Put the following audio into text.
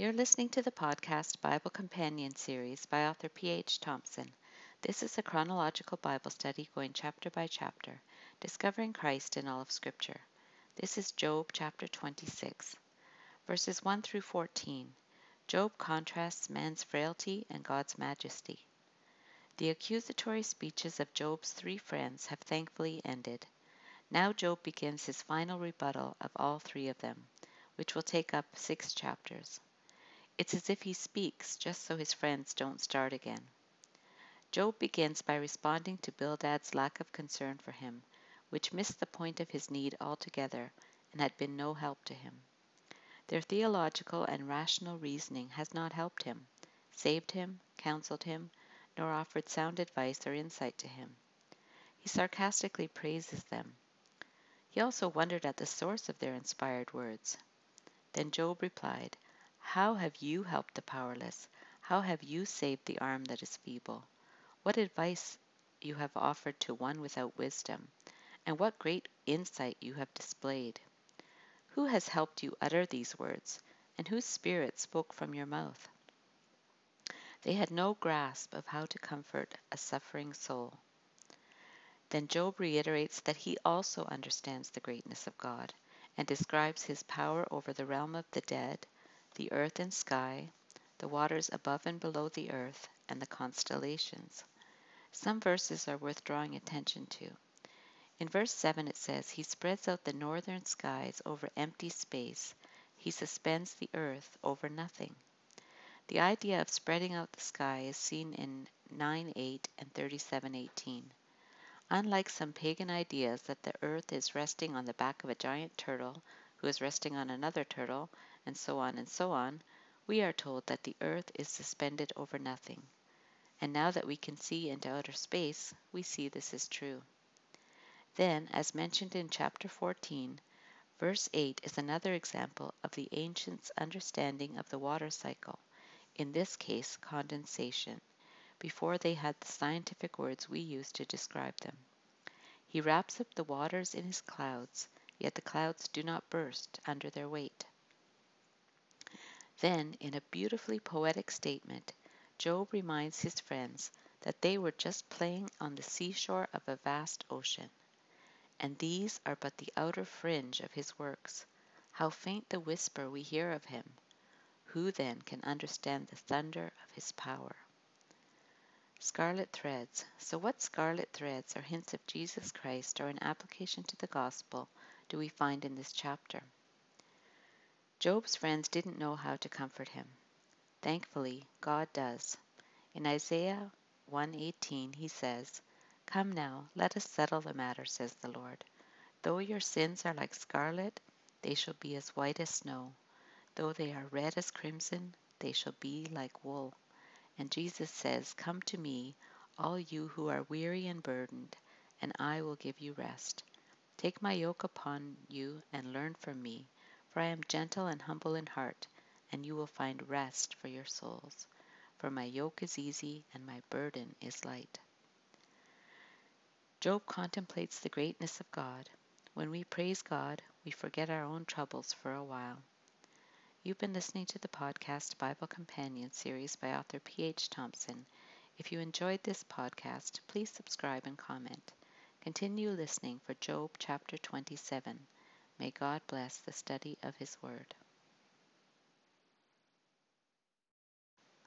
You're listening to the podcast Bible Companion series by author P.H. Thompson. This is a chronological Bible study going chapter by chapter, discovering Christ in all of Scripture. This is Job chapter 26, verses 1 through 14. Job contrasts man's frailty and God's majesty. The accusatory speeches of Job's three friends have thankfully ended. Now Job begins his final rebuttal of all three of them, which will take up six chapters. It's as if he speaks just so his friends don't start again. Job begins by responding to Bildad's lack of concern for him, which missed the point of his need altogether and had been no help to him. Their theological and rational reasoning has not helped him, saved him, counseled him, nor offered sound advice or insight to him. He sarcastically praises them. He also wondered at the source of their inspired words. Then Job replied, how have you helped the powerless? How have you saved the arm that is feeble? What advice you have offered to one without wisdom, and what great insight you have displayed. Who has helped you utter these words, and whose spirit spoke from your mouth? They had no grasp of how to comfort a suffering soul. Then Job reiterates that he also understands the greatness of God and describes his power over the realm of the dead the earth and sky, the waters above and below the earth, and the constellations. Some verses are worth drawing attention to. In verse 7 it says, He spreads out the northern skies over empty space, He suspends the earth over nothing. The idea of spreading out the sky is seen in 9 8 and 37 18. Unlike some pagan ideas that the earth is resting on the back of a giant turtle, who is resting on another turtle, and so on and so on, we are told that the earth is suspended over nothing. And now that we can see into outer space, we see this is true. Then, as mentioned in chapter 14, verse 8 is another example of the ancients' understanding of the water cycle, in this case condensation, before they had the scientific words we use to describe them. He wraps up the waters in his clouds, yet the clouds do not burst under their weight. Then, in a beautifully poetic statement, Job reminds his friends that they were just playing on the seashore of a vast ocean. And these are but the outer fringe of his works. How faint the whisper we hear of him! Who then can understand the thunder of his power? Scarlet threads. So, what scarlet threads or hints of Jesus Christ or an application to the gospel do we find in this chapter? Job's friends didn't know how to comfort him. Thankfully, God does. In Isaiah 1:18 he says, "Come now, let us settle the matter," says the Lord. "Though your sins are like scarlet, they shall be as white as snow; though they are red as crimson, they shall be like wool." And Jesus says, "Come to me, all you who are weary and burdened, and I will give you rest. Take my yoke upon you and learn from me, for I am gentle and humble in heart, and you will find rest for your souls. For my yoke is easy and my burden is light. Job contemplates the greatness of God. When we praise God, we forget our own troubles for a while. You've been listening to the podcast Bible Companion series by author P.H. Thompson. If you enjoyed this podcast, please subscribe and comment. Continue listening for Job chapter 27. May God bless the study of His Word.